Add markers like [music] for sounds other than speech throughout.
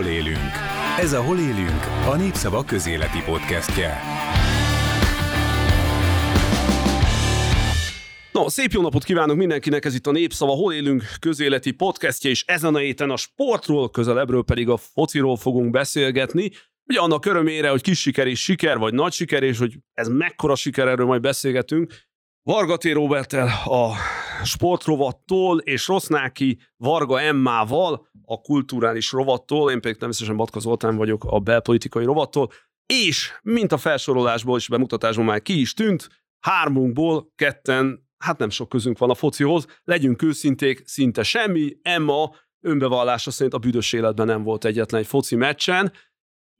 Hol élünk? Ez a Hol élünk, a Népszava közéleti podcastje. No, szép jó napot kívánok mindenkinek, ez itt a Népszava Hol élünk közéleti podcastje, és ezen a héten a sportról, közelebbről pedig a fociról fogunk beszélgetni. Ugye annak örömére, hogy kis siker és siker, vagy nagy siker, és hogy ez mekkora siker, erről majd beszélgetünk. Vargaté Robertel a sportrovattól, és Rossznáki Varga Emmával a kulturális rovattól, én pedig természetesen Batka Zoltán vagyok a belpolitikai rovattól, és mint a felsorolásból és bemutatásból már ki is tűnt, hármunkból ketten, hát nem sok közünk van a focihoz, legyünk őszinték, szinte semmi, Emma önbevallása szerint a büdös életben nem volt egyetlen egy foci meccsen,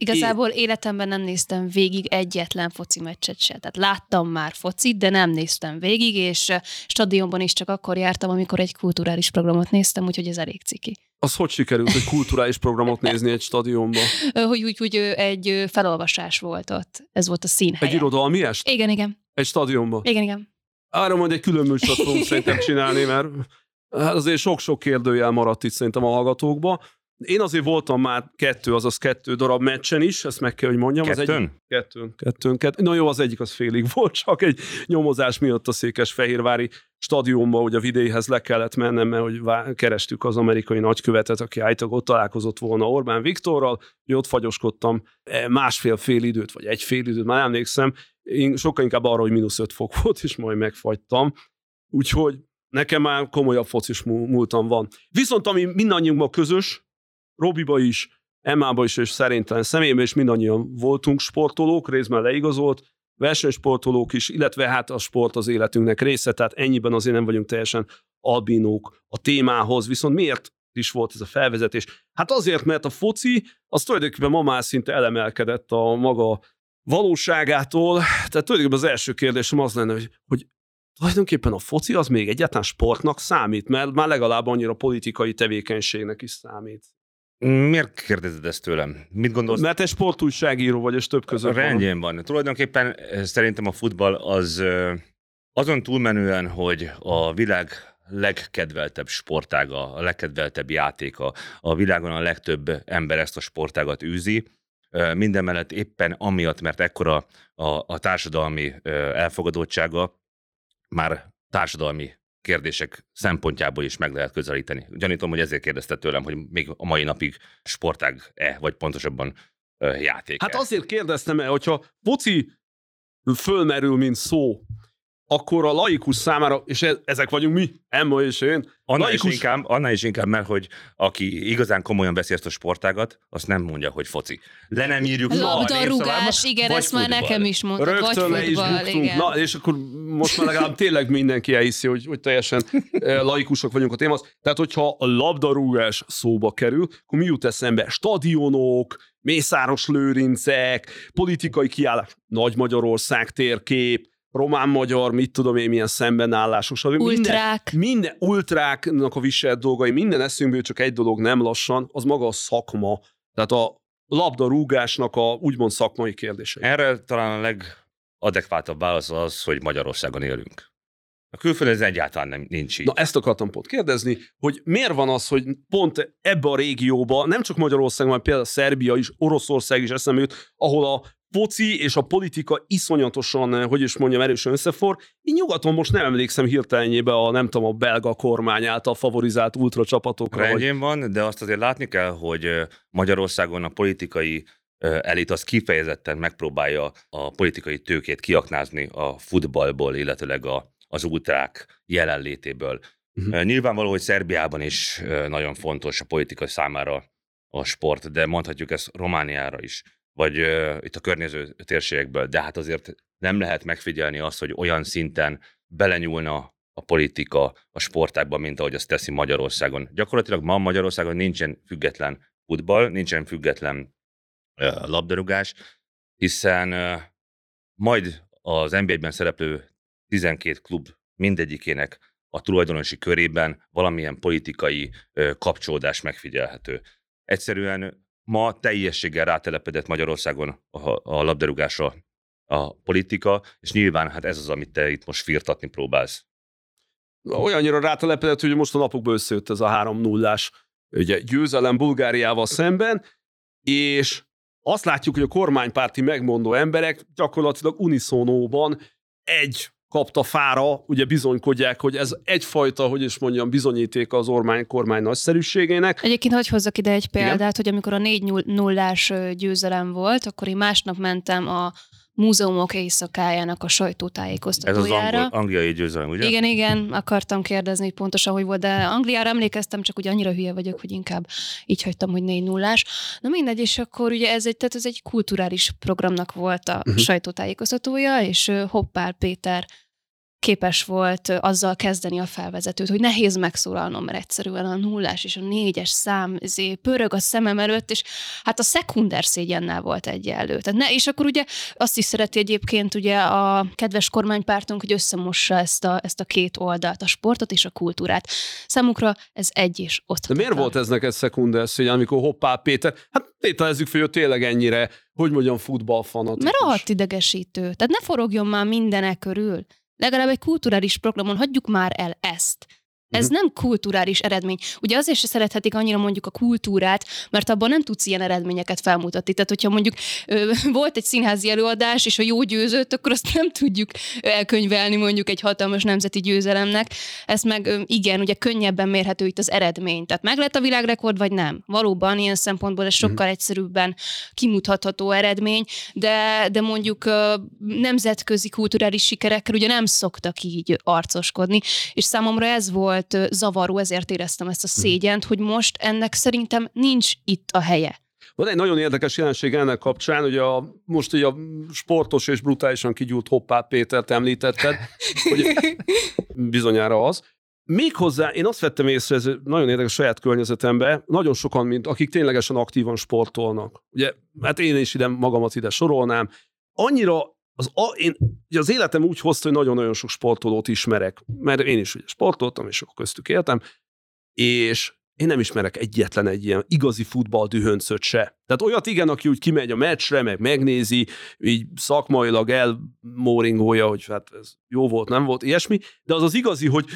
Igazából Én... életemben nem néztem végig egyetlen foci meccset se. Tehát láttam már focit, de nem néztem végig, és stadionban is csak akkor jártam, amikor egy kulturális programot néztem, úgyhogy ez elég ciki. Az hogy sikerült egy kulturális programot nézni egy stadionban? hogy úgy, úgy egy felolvasás volt ott. Ez volt a színhely. Egy irodalmi est? Igen, igen. Egy stadionban? Igen, igen. Arra majd egy külön műsort fogunk [laughs] szerintem csinálni, mert azért sok-sok kérdőjel maradt itt szerintem a hallgatókba. Én azért voltam már kettő, azaz kettő darab meccsen is, ezt meg kell, hogy mondjam. Kettőn? Az egyik, kettőn, kettőn, kettőn. Na jó, az egyik az félig volt, [laughs] csak egy nyomozás miatt a Székesfehérvári stadionba, hogy a vidéhez le kellett mennem, mert hogy kerestük az amerikai nagykövetet, aki állítólag ott találkozott volna Orbán Viktorral, hogy ott fagyoskodtam e, másfél-fél időt, vagy egy fél időt, már emlékszem, én sokkal inkább arra, hogy mínusz öt fok [laughs] volt, és majd megfagytam. Úgyhogy nekem már komolyabb focis múltam van. Viszont ami mindannyiunkban közös, Robiba is, Emmába is, és szerintem személyben is mindannyian voltunk sportolók, részben leigazolt, versenysportolók is, illetve hát a sport az életünknek része, tehát ennyiben azért nem vagyunk teljesen albinók a témához, viszont miért is volt ez a felvezetés? Hát azért, mert a foci az tulajdonképpen ma már szinte elemelkedett a maga valóságától, tehát tulajdonképpen az első kérdésem az lenne, hogy, hogy tulajdonképpen a foci az még egyáltalán sportnak számít, mert már legalább annyira politikai tevékenységnek is számít. Miért kérdezed ezt tőlem? Mit gondolsz? Mert egy sportújságíró vagy, és több között Rendjén van. van. Tulajdonképpen eh, szerintem a futball az eh, azon túlmenően, hogy a világ legkedveltebb sportága, a legkedveltebb játéka, a világon a legtöbb ember ezt a sportágat űzi, eh, minden mellett éppen amiatt, mert ekkora a, a társadalmi elfogadottsága, már társadalmi kérdések szempontjából is meg lehet közelíteni. Gyanítom, hogy ezért kérdezte tőlem, hogy még a mai napig sportág-e, vagy pontosabban játék. Hát azért kérdeztem el, hogyha foci fölmerül, mint szó, akkor a laikus számára, és e- ezek vagyunk mi, Emma és én. Annál, laikus... is inkább, annál is inkább, mert hogy aki igazán komolyan veszi ezt a sportágat, azt nem mondja, hogy foci. Le nem írjuk Labdarúgás, igen, ezt már nekem is mondtad. Rögtön vagy futball, is igen. Na, és akkor most már legalább tényleg mindenki elhiszi, hogy, hogy teljesen eh, laikusok vagyunk a témához. Tehát, hogyha a labdarúgás szóba kerül, akkor mi jut eszembe? Stadionok, Mészáros Lőrincek, politikai kiállás, Nagy Magyarország térkép, román-magyar, mit tudom én, milyen szembenállásos. Ultrák. Minden, minden ultráknak a viselt dolgai, minden eszünkből csak egy dolog nem lassan, az maga a szakma. Tehát a labdarúgásnak a úgymond szakmai kérdése. Erre talán a legadekvátabb válasz az, hogy Magyarországon élünk. A külföldön ez egyáltalán nem, nincs így. Na ezt akartam pont kérdezni, hogy miért van az, hogy pont ebbe a régióba, nem csak Magyarország, hanem például Szerbia is, Oroszország is eszembe jut, ahol a foci és a politika iszonyatosan, eh, hogy is mondjam, erősen összefor. Én nyugaton most nem emlékszem hirtelenjébe a, nem tudom, a belga kormány által favorizált ultra csapatokra. Rendjén vagy... van, de azt azért látni kell, hogy eh, Magyarországon a politikai eh, elit az kifejezetten megpróbálja a politikai tőkét kiaknázni a futballból, illetőleg a, az ultrák jelenlétéből. Uh-huh. Nyilvánvaló, hogy Szerbiában is nagyon fontos a politika számára a sport, de mondhatjuk ezt Romániára is vagy uh, itt a környező térségekből, de hát azért nem lehet megfigyelni azt, hogy olyan szinten belenyúlna a politika a sportákban, mint ahogy azt teszi Magyarországon. Gyakorlatilag ma Magyarországon nincsen független futball, nincsen független uh, labdarúgás, hiszen uh, majd az NBA-ben szereplő 12 klub mindegyikének a tulajdonosi körében valamilyen politikai uh, kapcsolódás megfigyelhető. Egyszerűen ma teljességgel rátelepedett Magyarországon a, a labdarúgásra a politika, és nyilván hát ez az, amit te itt most firtatni próbálsz. Olyannyira rátelepedett, hogy most a napokban összejött ez a 3 0 ugye győzelem Bulgáriával szemben, és azt látjuk, hogy a kormánypárti megmondó emberek gyakorlatilag uniszonóban egy kapta fára, ugye bizonykodják, hogy ez egyfajta, hogy is mondjam, bizonyíték az ormány kormány nagyszerűségének. Egyébként hogy hozzak ide egy példát, Igen? hogy amikor a 4 0 győzelem volt, akkor én másnap mentem a múzeumok éjszakájának a sajtótájékoztatójára. Ez az angol, angliai győzelem, ugye? Igen, igen, akartam kérdezni hogy pontosan, hogy volt, de Angliára emlékeztem, csak ugye annyira hülye vagyok, hogy inkább így hagytam, hogy négy nullás. Na mindegy, és akkor ugye ez egy, tehát ez egy kulturális programnak volt a uh-huh. sajtótájékoztatója, és Hoppár Péter képes volt azzal kezdeni a felvezetőt, hogy nehéz megszólalnom, mert egyszerűen a nullás és a négyes szám zé, pörög a szemem előtt, és hát a szekunder szégyennel volt egyenlő. Tehát ne, és akkor ugye azt is szereti egyébként ugye a kedves kormánypártunk, hogy összemossa ezt a, ezt a két oldalt, a sportot és a kultúrát. Számukra ez egy és ott. De miért volt ez neked szekunder szégyen, amikor Hoppá Péter, hát tételezzük fel, hogy tényleg ennyire, hogy mondjam, futballfanatikus. Mert rohadt idegesítő. Tehát ne forogjon már mindenek körül. Legalább egy kulturális programon hagyjuk már el ezt. Ez uh-huh. nem kulturális eredmény. Ugye azért se szerethetik annyira mondjuk a kultúrát, mert abban nem tudsz ilyen eredményeket felmutatni. Tehát, hogyha mondjuk ö, [laughs] volt egy színházi előadás, és a jó győzött, akkor azt nem tudjuk elkönyvelni mondjuk egy hatalmas nemzeti győzelemnek. Ez meg ö, igen, ugye könnyebben mérhető itt az eredmény. Tehát meg lett a világrekord, vagy nem? Valóban ilyen szempontból ez sokkal uh-huh. egyszerűbben kimutatható eredmény, de, de mondjuk ö, nemzetközi kulturális sikerekkel ugye nem szoktak így arcoskodni, és számomra ez volt volt zavaró, ezért éreztem ezt a mhm. szégyent, hogy most ennek szerintem nincs itt a helye. Van egy nagyon érdekes jelenség ennek kapcsán, hogy a, most ugye a sportos és brutálisan kigyúrt Hoppá Pétert említetted, hogy [laughs] bizonyára az. Méghozzá én azt vettem észre, ez nagyon érdekes saját környezetemben, nagyon sokan, mint akik ténylegesen aktívan sportolnak. Ugye, hát én is ide magamat ide sorolnám. Annyira az, a, én, ugye az életem úgy hozta, hogy nagyon-nagyon sok sportolót ismerek, mert én is ugye sportoltam, és akkor köztük éltem, és én nem ismerek egyetlen egy ilyen igazi futballdühöncöt se. Tehát olyat igen, aki úgy kimegy a meccsre, meg megnézi, így szakmailag elmóringolja, hogy hát ez jó volt, nem volt, ilyesmi, de az az igazi, hogy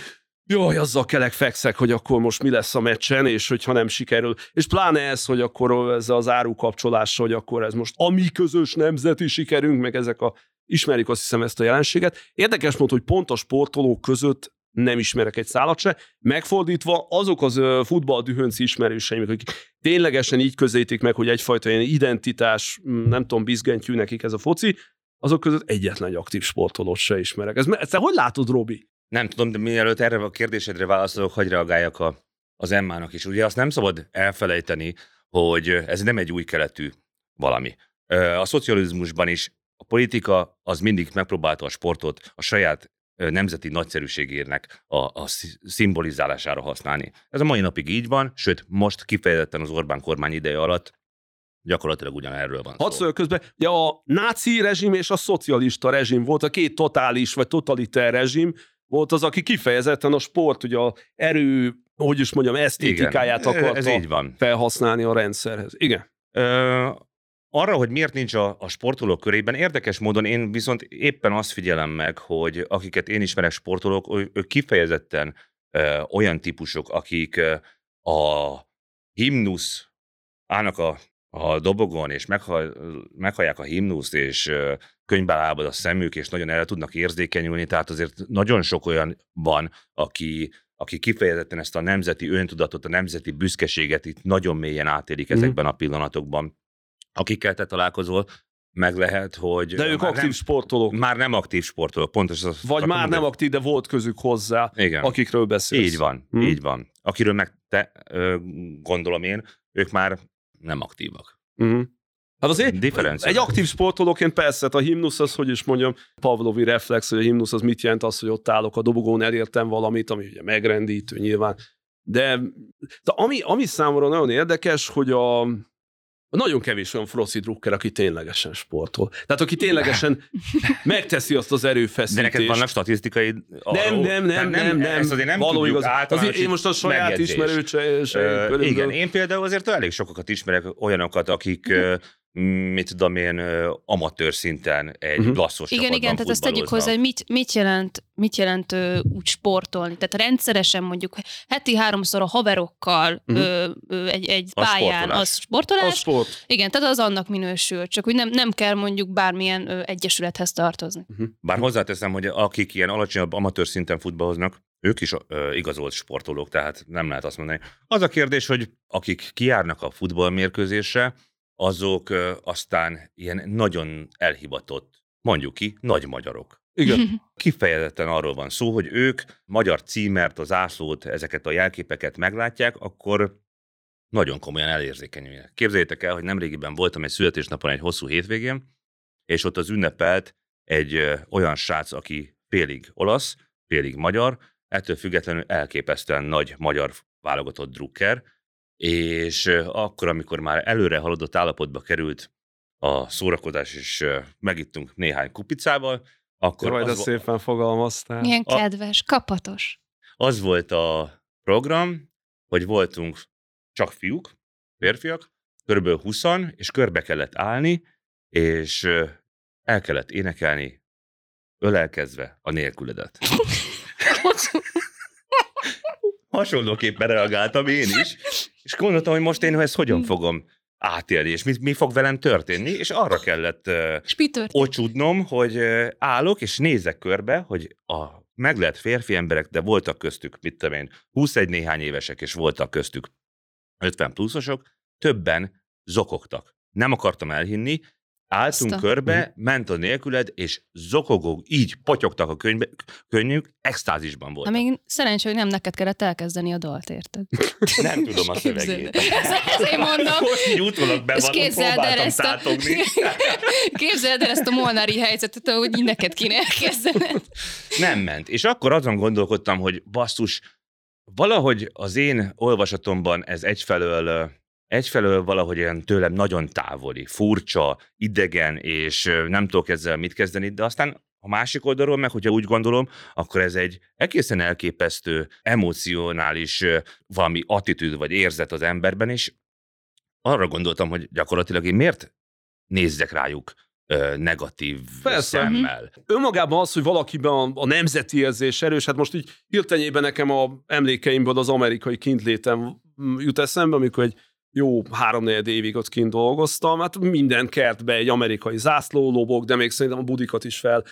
jaj, azzal kelek fekszek, hogy akkor most mi lesz a meccsen, és hogyha nem sikerül. És pláne ez, hogy akkor ez az árukapcsolás, hogy akkor ez most a mi közös nemzeti sikerünk, meg ezek a ismerik azt hiszem ezt a jelenséget. Érdekes módon, hogy pont a sportolók között nem ismerek egy szállat se. Megfordítva azok az futballdühönci ismerőseim, akik ténylegesen így közelítik meg, hogy egyfajta ilyen identitás, nem tudom, bizgentyű nekik ez a foci, azok között egyetlen egy aktív sportolót se ismerek. Ez, ezt hogy látod, Robi? Nem tudom, de mielőtt erre a kérdésedre válaszolok, hogy reagáljak a, az Emmának is. Ugye azt nem szabad elfelejteni, hogy ez nem egy új keletű valami. A szocializmusban is a politika az mindig megpróbálta a sportot a saját nemzeti nagyszerűségérnek a, a szimbolizálására használni. Ez a mai napig így van, sőt, most kifejezetten az Orbán kormány ideje alatt gyakorlatilag ugyanerről van Hadd szó. közben, ja, a náci rezsim és a szocialista rezsim volt a két totális vagy totaliter rezsim, volt az, aki kifejezetten a sport, ugye a erő, hogy is mondjam, esztétikáját Igen, akarta ez így van. felhasználni a rendszerhez. Igen. Ö, arra, hogy miért nincs a, a sportolók körében, érdekes módon én viszont éppen azt figyelem meg, hogy akiket én ismerek sportolók, ők kifejezetten ö, olyan típusok, akik ö, a himnusz állnak a, a dobogon, és meghall, meghallják a himnuszt, és ö, könyvbe lábad a szemük, és nagyon el tudnak érzékenyülni, tehát azért nagyon sok olyan van, aki, aki kifejezetten ezt a nemzeti öntudatot, a nemzeti büszkeséget itt nagyon mélyen átélik mm. ezekben a pillanatokban akikkel te találkozol, meg lehet, hogy... De ők aktív nem, sportolók. Már nem aktív sportolók, pontos. Az Vagy már nem aktív, de volt közük hozzá, Igen. akikről beszélsz. Így van, hmm. így van. Akiről meg te ö, gondolom én, ők már nem aktívak. Hmm. Hát azért egy aktív sportolóként persze, hát a himnusz az, hogy is mondjam, Pavlovi reflex, hogy a himnusz az mit jelent az, hogy ott állok a dobogón, elértem valamit, ami ugye megrendítő nyilván. De, de ami, ami számomra nagyon érdekes, hogy a, nagyon kevés olyan froszi drukker, aki ténylegesen sportol. Tehát aki ténylegesen megteszi azt az erőfeszítést. De neked vannak statisztikai Nem, nem, nem, nem, nem. Ezt azért nem Való igaz. Azért én most a saját ismerőse. Igen, én például azért elég sokakat ismerek olyanokat, akik mit tudom én, amatőr szinten egy Mhm. uh-huh. lasszos Igen, csapatban igen, tehát azt tegyük hozzá, hogy mit, mit jelent, mit jelent ö, úgy sportolni. Tehát rendszeresen mondjuk heti háromszor a haverokkal Mhm. ö, ö, egy, egy Az pályán, sportolás. az sportolás. A sport. Igen, tehát az annak minősül, csak úgy nem, nem kell mondjuk bármilyen ö, egyesülethez tartozni. Bár hozzáteszem, hogy akik ilyen alacsonyabb amatőr szinten futballoznak, ők is ö, igazolt sportolók, tehát nem lehet azt mondani. Az a kérdés, hogy akik kijárnak a futballmérkőzésre, azok aztán ilyen nagyon elhivatott, mondjuk ki, nagy magyarok. Igen. [laughs] Kifejezetten arról van szó, hogy ők magyar címert, az zászlót, ezeket a jelképeket meglátják, akkor nagyon komolyan elérzékenyülnek. Képzeljétek el, hogy nemrégiben voltam egy születésnapon egy hosszú hétvégén, és ott az ünnepelt egy ö, olyan srác, aki félig olasz, félig magyar, ettől függetlenül elképesztően nagy magyar válogatott drukker, és akkor, amikor már előre haladott állapotba került a szórakozás, és ö, megittunk néhány kupicával, akkor az, ezt vo- szépen fogalmaztál. Milyen A- kedves, kapatos. az volt a program, hogy voltunk csak fiúk, férfiak, körülbelül 20 és körbe kellett állni, és el kellett énekelni, ölelkezve a nélküledet. [laughs] [laughs] Hasonlóképpen reagáltam én is, és gondoltam, hogy most én ezt hogyan fogom átélni, és mi, mi fog velem történni, és arra kellett történt? ocsudnom, hogy ö, állok, és nézek körbe, hogy a meglett férfi emberek, de voltak köztük, mit tudom én, 21 néhány évesek, és voltak köztük 50 pluszosok, többen zokogtak. Nem akartam elhinni, álltunk Azt a- körbe, ment a nélküled, és zokogók, így potyogtak a könyvbe, könnyük, extázisban Na voltak. még szerencsé, hogy nem neked kellett elkezdeni a dalt, érted? Nem tudom a szövegét. Ezért mondom. Most így utólag És bevallom, képzeld el ezt a... [laughs] Képzeld el ezt a molnári helyzetet, hogy így neked kéne elkezdened. Nem ment. És akkor azon gondolkodtam, hogy basszus, valahogy az én olvasatomban ez egyfelől, egyfelől valahogy ilyen tőlem nagyon távoli, furcsa, idegen, és nem tudok ezzel mit kezdeni, de aztán a másik oldalról meg, hogyha úgy gondolom, akkor ez egy egészen elképesztő, emocionális valami attitűd vagy érzet az emberben, és arra gondoltam, hogy gyakorlatilag én miért nézzek rájuk ö, negatív Persze. szemmel. önmagában az, hogy valakiben a, a nemzeti érzés erős, hát most így hirtenyében nekem a emlékeimből az amerikai kintlétem jut eszembe, amikor egy jó három évig ott kint dolgoztam, hát minden kertbe egy amerikai zászló lobog, de még szerintem a budikat is fel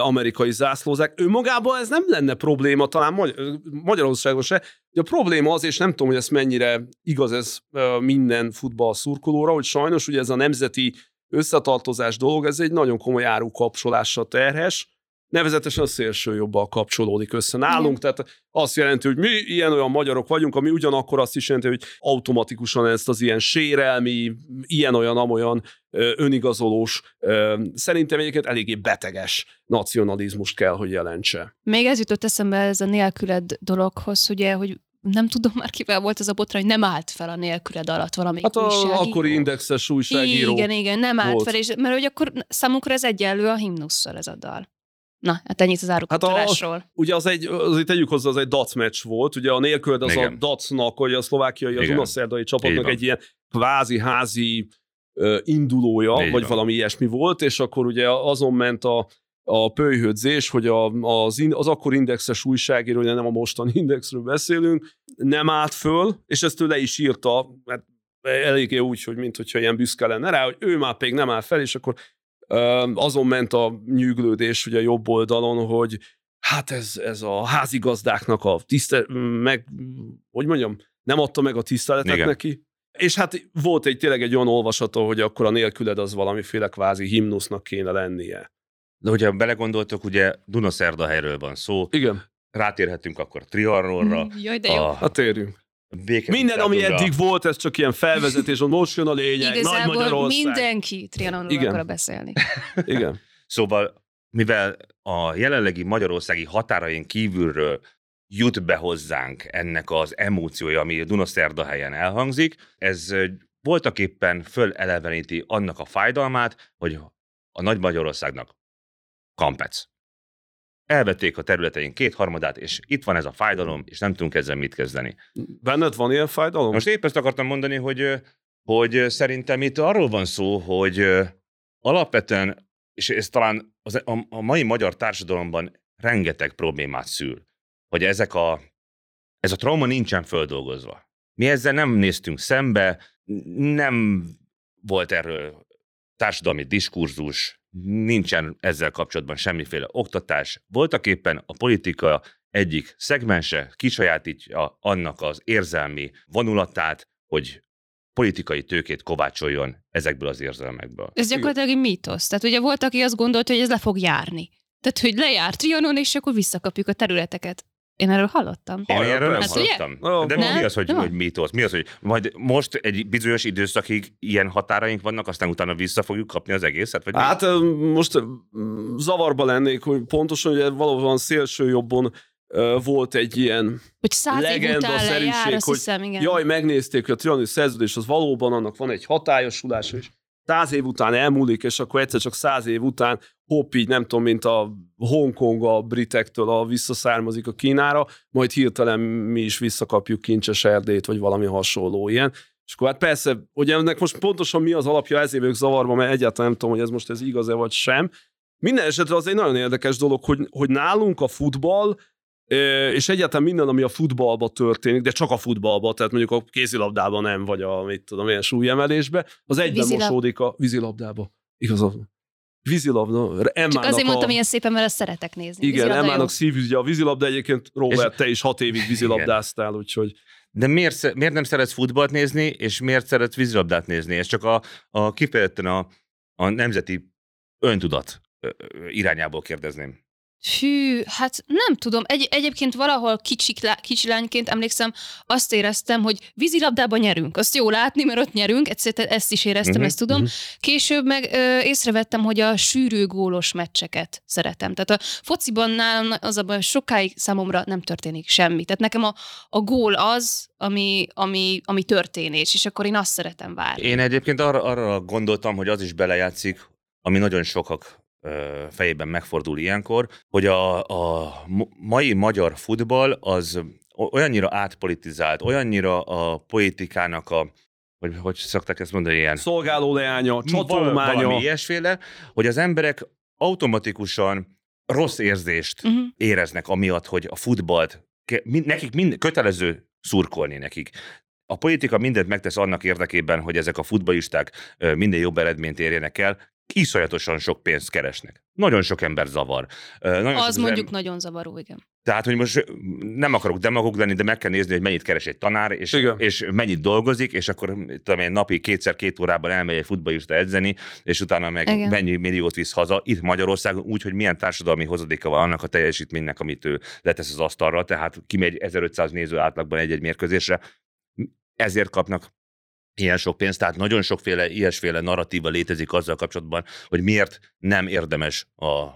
amerikai zászlózák. Önmagában ez nem lenne probléma, talán Magy- Magyarországon se. De a probléma az, és nem tudom, hogy ez mennyire igaz ez minden futball szurkolóra, hogy sajnos ugye ez a nemzeti összetartozás dolog, ez egy nagyon komoly árukapcsolással terhes, nevezetesen a szélső jobbal kapcsolódik össze nálunk, tehát azt jelenti, hogy mi ilyen-olyan magyarok vagyunk, ami ugyanakkor azt is jelenti, hogy automatikusan ezt az ilyen sérelmi, ilyen-olyan-amolyan önigazolós, szerintem egyébként eléggé beteges nacionalizmust kell, hogy jelentse. Még ez jutott eszembe ez a nélküled dologhoz, ugye, hogy nem tudom már kivel volt ez a botra, hogy nem állt fel a nélküled alatt valamelyik Hát a újságíró. akkori indexes újságíró. Igen, igen, nem állt volt. fel, és, mert hogy akkor számunkra ez egyenlő a himnusszal ez a dal. Na, hát ennyit az Hát árukapcsolásról. Ugye az egy, azért tegyük hozzá, az egy dac meccs volt, ugye a nélküled az Igen. a dacnak, vagy a szlovákiai, az Igen. unaszerdai csapatnak egy ilyen kvázi házi ö, indulója, Így vagy valami ilyesmi volt, és akkor ugye azon ment a, a pölyhödzés, hogy a, az, in, az akkor indexes újságíró, ugye nem a mostani [laughs] indexről beszélünk, nem állt föl, és ezt ő le is írta, mert eléggé úgy, hogy mint hogyha ilyen büszke lenne rá, hogy ő már még nem áll fel, és akkor azon ment a nyűglődés ugye a jobb oldalon, hogy hát ez, ez a házigazdáknak a tiszte, meg, hogy mondjam, nem adta meg a tiszteletet Igen. neki. És hát volt egy tényleg egy olyan olvasata, hogy akkor a nélküled az valamiféle kvázi himnusznak kéne lennie. De hogyha belegondoltok, ugye Dunaszerdahelyről van szó, Igen, rátérhetünk akkor Trianonra, Jaj, de jó. a hát térjünk. Béke Minden, ami eddig volt, ez csak ilyen felvezetés, most jön a lényeg, Nagy Igazából Magyarország. mindenki Trianonról Igen. akar beszélni. [laughs] Igen. Szóval, mivel a jelenlegi magyarországi határain kívülről jut be hozzánk ennek az emóciója, ami Dunaszerdahelyen elhangzik, ez ö, voltak éppen föleleveníti annak a fájdalmát, hogy a Nagy Magyarországnak kampec. Elvették a területeink kétharmadát, és itt van ez a fájdalom, és nem tudunk ezzel mit kezdeni. Benned van ilyen fájdalom? Most épp ezt akartam mondani, hogy hogy szerintem itt arról van szó, hogy alapvetően, és ez talán az, a, a mai magyar társadalomban rengeteg problémát szül, hogy ezek a, ez a trauma nincsen földolgozva. Mi ezzel nem néztünk szembe, nem volt erről társadalmi diskurzus, nincsen ezzel kapcsolatban semmiféle oktatás. Voltak éppen a politika egyik szegmense kisajátítja annak az érzelmi vonulatát, hogy politikai tőkét kovácsoljon ezekből az érzelmekből. Ez gyakorlatilag egy mítosz. Tehát ugye volt, aki azt gondolta, hogy ez le fog járni. Tehát, hogy lejár Trianon, és akkor visszakapjuk a területeket. Én erről hallottam. Én erről nem Hát ugye? hallottam. Oh, De nem? mi az, hogy, Nem. hogy mítosz? Mi az, hogy majd most egy bizonyos időszakig ilyen határaink vannak, aztán utána vissza fogjuk kapni az egészet? Vagy mi? Hát ö, most zavarba lennék, hogy pontosan ugye valóban szélső jobbon volt egy ilyen, Hogy száz év Legenda után lejár, hogy hiszem, igen. jaj, megnézték, hogy a trianoni szerződés az valóban annak van egy hatályosulása, és száz év után elmúlik, és akkor egyszer csak száz év után hopp így nem tudom, mint a Hongkong a britektől a visszaszármazik a Kínára, majd hirtelen mi is visszakapjuk kincses erdét, vagy valami hasonló ilyen. És akkor hát persze, hogy ennek most pontosan mi az alapja, ezért vagyok zavarba, mert egyáltalán nem tudom, hogy ez most ez igaz-e vagy sem. Minden esetre az egy nagyon érdekes dolog, hogy, hogy nálunk a futball, és egyáltalán minden, ami a futballban történik, de csak a futballban, tehát mondjuk a kézilabdában nem, vagy a, mit tudom, ilyen súlyemelésbe, az egyben Vízilab- mosódik a vízilabdába. Igazad. Vízilabda. Csak Emmának azért a... mondtam ilyen szépen, mert ezt szeretek nézni. Igen, Vízilabda. Emmának szívügye a vízilabda, egyébként Robert, És- te is hat évig vízilabdáztál, úgyhogy De miért, miért nem szeretsz futballt nézni, és miért szeretsz vízilabdát nézni? Ez csak a, a kifejezetten a, a nemzeti öntudat irányából kérdezném. Hű, hát nem tudom. Egy, egyébként valahol kicsik, lá- kicsi lányként emlékszem, azt éreztem, hogy vízilabdában nyerünk. Azt jó látni, mert ott nyerünk, egyszerűen ezt is éreztem, Mhm, ezt tudom. mhm. Később meg ö, észrevettem, hogy a sűrű gólos meccseket szeretem. Tehát a fociban nálam az a baj, hogy sokáig számomra nem történik semmi. Tehát nekem a, a gól az, ami, ami, ami történés, és akkor én azt szeretem várni. Én egyébként arra, arra gondoltam, hogy az is belejátszik, ami nagyon sokak fejében megfordul ilyenkor, hogy a, a mai magyar futball az olyannyira átpolitizált, olyannyira a politikának a, hogy, hogy szokták ezt mondani, ilyen szolgáló leánya, Val- csatolmánya. valami ilyesféle, hogy az emberek automatikusan rossz érzést Uh-huh. éreznek amiatt, hogy a futballt, nekik mind, kötelező szurkolni nekik. A politika mindent megtesz annak érdekében, hogy ezek a futballisták ö, minden jobb eredményt érjenek el, iszonyatosan sok pénzt keresnek. Nagyon sok ember zavar. Nagyon Az em- mondjuk nagyon zavaró, igen. tehát, hogy most nem akarok demagóg lenni, de meg kell nézni, hogy mennyit keres egy tanár, és, Igen. és mennyit dolgozik, és akkor tudom én, napi kétszer-két órában elmegy egy futballista edzeni, és utána meg Igen. mennyi milliót visz haza. Itt Magyarországon úgy, hogy milyen társadalmi hozadéka van annak a teljesítménynek, amit ő letesz az asztalra, tehát kimegy 1500 néző átlagban egy-egy mérkőzésre, ezért kapnak ilyen sok pénzt, tehát nagyon sokféle, ilyesféle narratíva létezik azzal kapcsolatban, hogy miért nem érdemes a,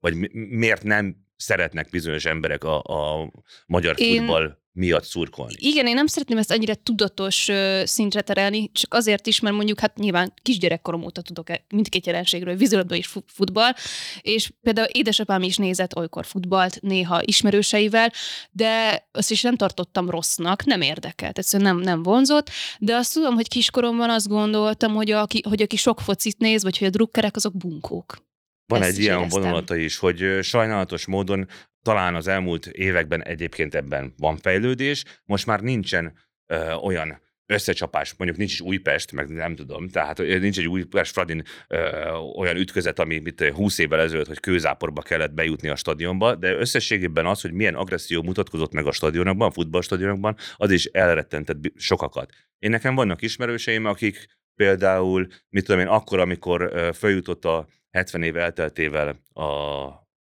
vagy mi- miért nem szeretnek bizonyos emberek a, a magyar Én- futball miatt szurkolni. Igen, én nem szeretném ezt annyira tudatos ö, szintre terelni, csak azért is, mert mondjuk hát nyilván kisgyerekkorom óta tudok e- mindkét jelenségről, vízilabda és fu- futball, és például édesapám is nézett olykor futballt, néha ismerőseivel, de azt is nem tartottam rossznak, nem érdekelt, egyszerűen nem, nem vonzott, de azt tudom, hogy kiskoromban azt gondoltam, hogy aki, hogy aki sok focit néz, vagy hogy a drukkerek, azok bunkók. Van Ezt egy ilyen éreztem. vonulata is, hogy sajnálatos módon talán az elmúlt években egyébként ebben van fejlődés, most már nincsen ö, olyan összecsapás, mondjuk nincs is Újpest, meg nem tudom, tehát nincs egy Újpest Fradin ö, olyan ütközet, ami mit ö, 20 évvel ezelőtt, hogy kőzáporba kellett bejutni a stadionba, de összességében az, hogy milyen agresszió mutatkozott meg a stadionokban, a futballstadionokban, az is elrettentett sokakat. Én nekem vannak ismerőseim, akik például, mit tudom én, akkor, amikor följutott a 70 év elteltével a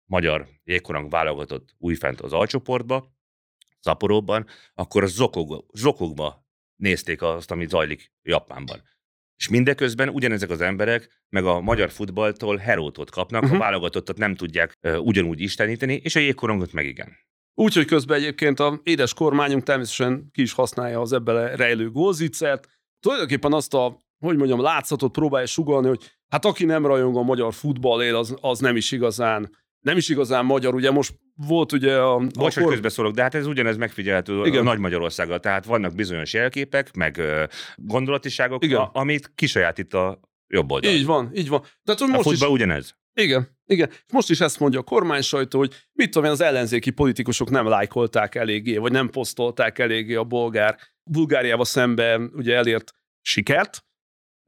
magyar jégkorong válogatott újfent az alcsoportba, Szaporóban, akkor zokog, zokogva nézték azt, ami zajlik Japánban. És mindeközben ugyanezek az emberek meg a magyar futballtól herótot kapnak, uh-huh. Mhm. a válogatottat nem tudják uh, ugyanúgy isteníteni, és a jégkorongot meg igen. Úgyhogy közben egyébként a édes kormányunk természetesen ki is használja az ebben rejlő gózicert. Tulajdonképpen azt a, hogy mondjam, látszatot próbálja sugalni, hogy hát aki nem rajong a magyar futballért, az, az nem is igazán nem is igazán magyar, ugye most volt ugye a... Bocs, hogy kor- közbeszólok, de hát ez ugyanez megfigyelhető Igen. Igen. Nagy Magyarországgal. Tehát vannak bizonyos jelképek, meg gondolatiságok, Igen. a, amit kisajátít a jobb oldal. Így van, így van. Tehát, hogy a most is, ugyanez. igen, igen. Most is ezt mondja a kormány sajtó, hogy mit tudom én, az ellenzéki politikusok nem lájkolták eléggé, vagy nem posztolták eléggé a bolgár, Bulgáriával szemben ugye elért sikert,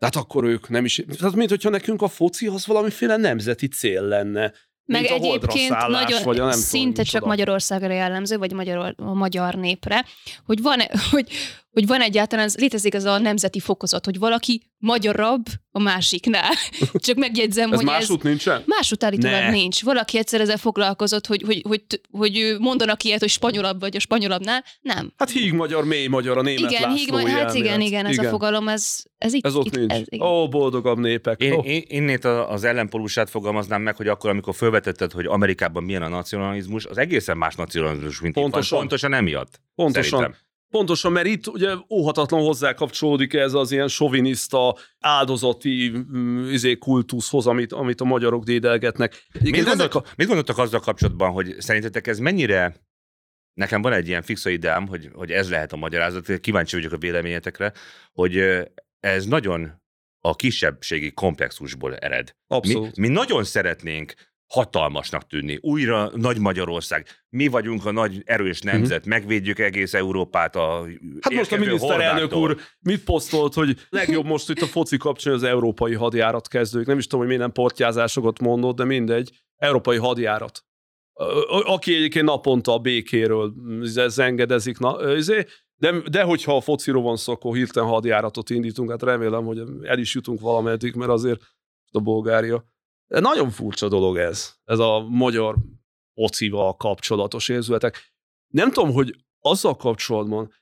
tehát akkor ők nem is... Tehát mint hogyha nekünk a foci az valamiféle nemzeti cél lenne. Meg mint a egyébként szállás, nagyon, vagy a nem szinte tudom, csak. Magyarországra jellemző, vagy magyar, a magyar népre, hogy van, hogy, hogy van egyáltalán, ez- létezik ez a nemzeti fokozat, hogy valaki magyarabb a másiknál. [laughs] Csak megjegyzem, Ez hogy ez másút nincsen? másút állítólag Ne. nincs. Valaki egyszer ezzel foglalkozott, hogy, hogy, hogy, hogy mondanak ilyet, hogy spanyolabb vagy a spanyolabbnál. Nem. Hát híg magyar, mély magyar, a német igen, László híg, hát igen, elmélet. igen, ez a fogalom, ez, ez itt. Ez ott itt, nincs. Ez, igen. Ó, boldogabb népek. Én, Ó. én, innét az ellenpólusát fogalmaznám meg, hogy akkor, amikor felvetetted, hogy Amerikában milyen a nacionalizmus, az egészen más nacionalizmus, mint Pontosan. itt van. Pontosan emiatt. Pontosan. Szerintem. Pontosan, mert itt ugye óhatatlan hozzá kapcsolódik ez az ilyen soviniszta, áldozati mm, izé, kultuszhoz, amit, amit a magyarok dédelgetnek. Mit, Egyébként ezek mit gondoltok azzal kapcsolatban, hogy szerintetek ez mennyire Nekem van egy ilyen fix ideám, hogy, hogy ez lehet a magyarázat, kíváncsi vagyok a véleményetekre, hogy ez nagyon a kisebbségi komplexusból ered. Mi, Abszolút. mi nagyon szeretnénk hatalmasnak tűnni. Újra nagy Magyarország. Mi vagyunk a nagy erős nemzet, megvédjük egész Európát a Mhm. Hát most a miniszterelnök úr mit posztolt, hogy legjobb most itt a foci kapcsán az európai hadjárat kezdők. Nem is tudom, hogy miért nem portyázásokat mondott, de mindegy. Európai hadjárat. Aki egyébként naponta a békéről zengedezik, na, izé, de, de hogyha a fociról van szó, akkor hirtelen hadjáratot indítunk, hát remélem, hogy el is jutunk valameddig, mert azért a Bulgária. De nagyon furcsa dolog ez, ez a magyar focival kapcsolatos érzületek. Nem tudom, hogy azzal kapcsolatban,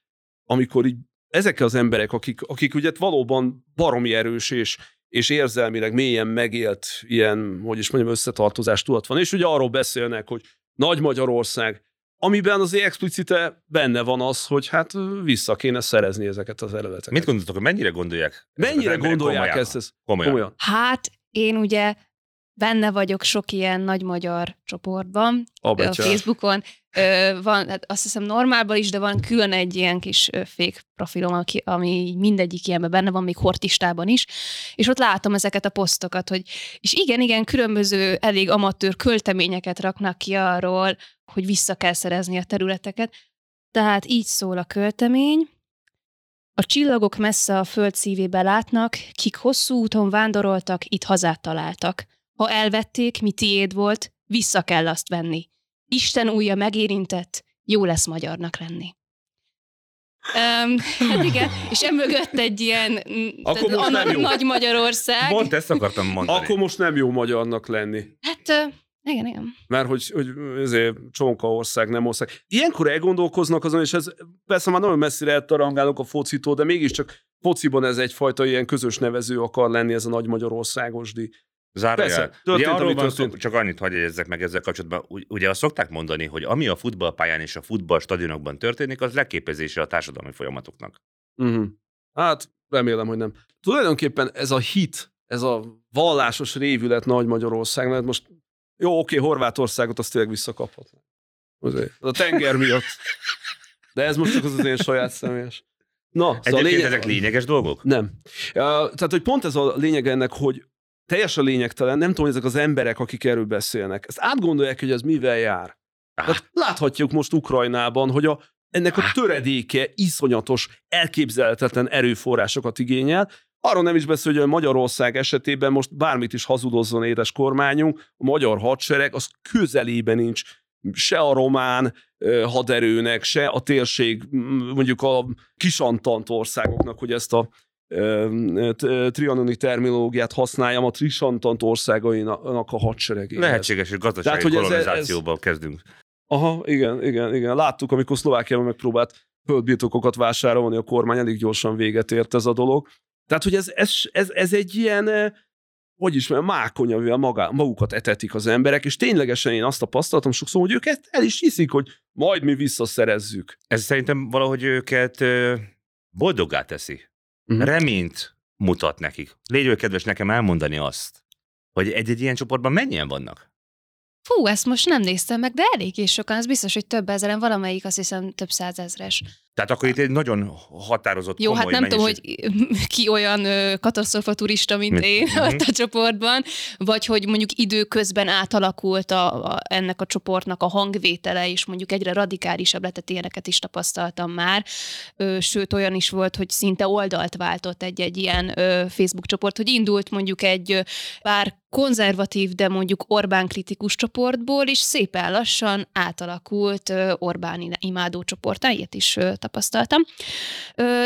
amikor így ezek az emberek, akik, akik ugye valóban baromi erős és, és érzelmileg mélyen megélt ilyen, hogy is mondjam, összetartozás tudat van, és ugye arról beszélnek, hogy Nagy Magyarország, amiben azért explicite benne van az, hogy hát vissza kéne szerezni ezeket az eredeteket. Mit gondoltok, hogy mennyire gondolják? Mennyire gondolják komolyan? ezt? ezt Komolyan. komolyan? Hát én ugye benne vagyok sok ilyen nagy magyar csoportban, A a. Facebookon. Ö, van, hát azt hiszem normálban is, de van külön egy ilyen kis fake profilom, aki, ami így mindegyik ilyenben benne van, még hortistában is, és ott látom ezeket a posztokat, hogy és igen, igen, különböző elég amatőr költeményeket raknak ki arról, hogy vissza kell szerezni a területeket. Tehát így szól a költemény. A csillagok messze a föld szívébe látnak, kik hosszú úton vándoroltak, itt hazát találtak. Ha elvették, mi tiéd volt, vissza kell azt venni. Isten újja megérintett, jó lesz magyarnak lenni. Um, hát igen, és emögött egy ilyen Akkor most nem nagy, jó. nagy Magyarország. Pont ezt akartam mondani. Akkor most nem jó magyarnak lenni. Hát igen, igen. Mert hogy, hogy ezért csonka ország, nem ország. Ilyenkor elgondolkoznak azon, és ez persze már nagyon messzire eltarangálunk a focitól, de mégiscsak fociban ez egyfajta ilyen közös nevező akar lenni, ez a nagy magyarországosdi. Zárójel. Ugye arról van szó, csak annyit hagyj egyezzek meg ezzel kapcsolatban. Ugy- Ugye azt szokták mondani, hogy ami a futballpályán és a futballstadionokban történik, az leképezése a társadalmi folyamatoknak. Uh-huh. Hát remélem, hogy nem. Tulajdonképpen ez a hit, ez a vallásos révület Nagy Magyarország, mert most jó, oké, Horvátországot azt tényleg visszakaphatná. Azért. A tenger miatt. De ez most csak az az én saját személyes. Na, szóval Egyébként lényeg- ezek lényeges dolgok? Nem. Uh, tehát, hogy pont ez a lényeg ennek, hogy teljesen lényegtelen, nem tudom, hogy ezek az emberek, akik erről beszélnek, ezt átgondolják, hogy ez mivel jár. Tehát láthatjuk most Ukrajnában, hogy a, ennek a töredéke iszonyatos, elképzelhetetlen erőforrásokat igényel. Arról nem is beszél, hogy a Magyarország esetében most bármit is hazudozzon édes kormányunk, a magyar hadsereg az közelében nincs se a román haderőnek, se a térség, mondjuk a kisantant országoknak, hogy ezt a trianoni terminológiát használjam, a trisantant országainak a hadseregéhez. Lehetséges, hogy gazdasági Tehát, hogy ez- kolonizációba kezdünk. Aha, igen, igen, igen. Láttuk, amikor Szlovákiában megpróbált földbirtokokat vásárolni, a kormány elég gyorsan véget ért ez a dolog. Tehát, hogy ez, ez, ez, ez egy ilyen, hogy is mondjam, mákony, amivel magá, magukat etetik az emberek, és ténylegesen én azt tapasztaltam sokszor, hogy ők ezt el is hiszik, hogy majd mi visszaszerezzük. Ez szerintem valahogy őket ö, boldoggá teszi. Mhm. Reményt mutat nekik. Légy kedves nekem elmondani azt, hogy egy-egy ilyen csoportban mennyien vannak? Fú, ezt most nem néztem meg, de elég és sokan, az biztos, hogy több ezeren, valamelyik azt hiszem több százezres. Tehát akkor itt egy nagyon határozott Jó, hát nem tudom, mennyiség- hogy ki olyan katasztrofa turista, mint én Mhm. ott a csoportban, vagy hogy mondjuk időközben átalakult a, a, ennek a csoportnak a hangvétele, és mondjuk egyre radikálisabb lett, tehát ilyeneket is tapasztaltam már. Ö, sőt, olyan is volt, hogy szinte oldalt váltott egy-egy ilyen ö, Facebook csoport, hogy indult mondjuk egy pár konzervatív, de mondjuk Orbán kritikus csoportból, és szépen lassan átalakult Orbán imádó csoportá, ilyet is ö, tapasztaltam.